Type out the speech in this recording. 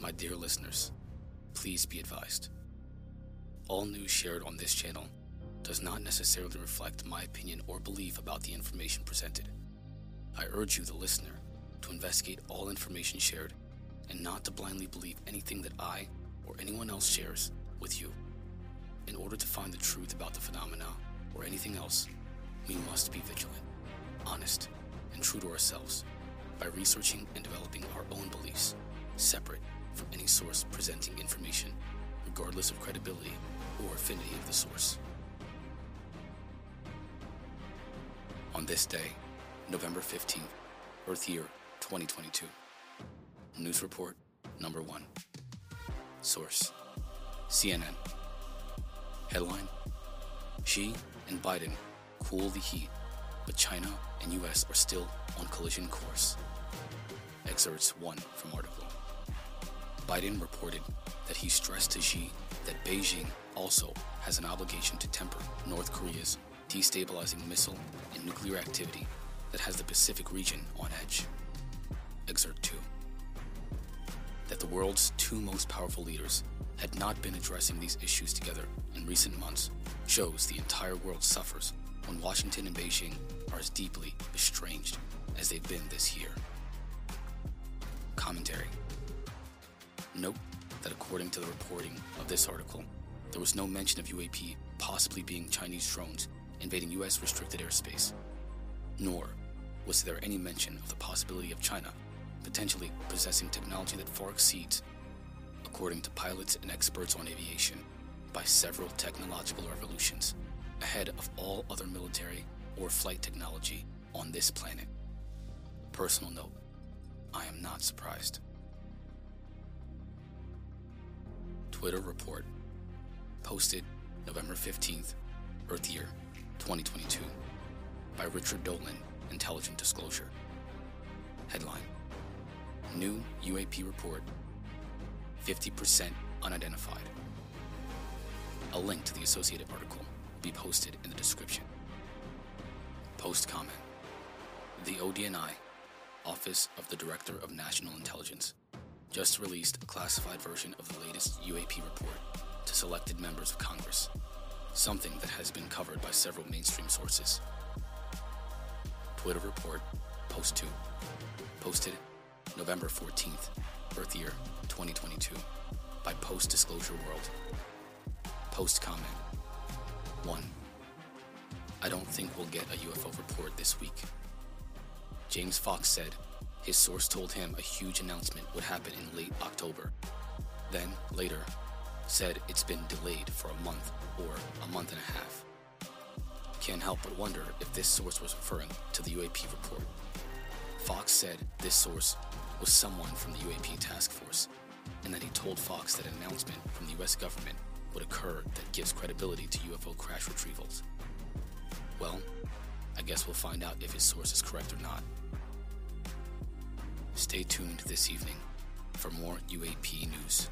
My dear listeners, please be advised. All news shared on this channel does not necessarily reflect my opinion or belief about the information presented. I urge you, the listener, to investigate all information shared and not to blindly believe anything that I or anyone else shares with you. In order to find the truth about the phenomena or anything else, we must be vigilant, honest, and true to ourselves by researching and developing our own beliefs, separate from any source presenting information, regardless of credibility or affinity of the source. On this day, November 15th, Earth Year 2022. News Report Number 1. Source CNN. Headline Xi and Biden cool the heat, but China and US are still on collision course. Excerpts 1 from article. Biden reported that he stressed to Xi that Beijing also has an obligation to temper North Korea's destabilizing missile and nuclear activity that has the Pacific region on edge. Excerpt 2 that the world's two most powerful leaders had not been addressing these issues together in recent months shows the entire world suffers when Washington and Beijing are as deeply estranged as they've been this year. Commentary Note that according to the reporting of this article, there was no mention of UAP possibly being Chinese drones invading U.S. restricted airspace, nor was there any mention of the possibility of China potentially possessing technology that far exceeds, according to pilots and experts on aviation, by several technological revolutions, ahead of all other military or flight technology on this planet. Personal note I am not surprised. Twitter report posted November 15th, Earth Year 2022 by Richard Dolan, Intelligent Disclosure. Headline New UAP report 50% unidentified. A link to the associated article will be posted in the description. Post comment The ODNI, Office of the Director of National Intelligence, just released a classified version of the latest UAP report to selected members of Congress, something that has been covered by several mainstream sources. Twitter report, Post 2, posted November 14th, Earth Year 2022, by Post Disclosure World. Post comment 1. I don't think we'll get a UFO report this week. James Fox said his source told him a huge announcement would happen in late October. Then, later, said it's been delayed for a month or a month and a half. Can't help but wonder if this source was referring to the UAP report. Fox said this source was someone from the UAP task force, and that he told Fox that an announcement from the US government would occur that gives credibility to UFO crash retrievals. Well, I guess we'll find out if his source is correct or not. Stay tuned this evening for more UAP news.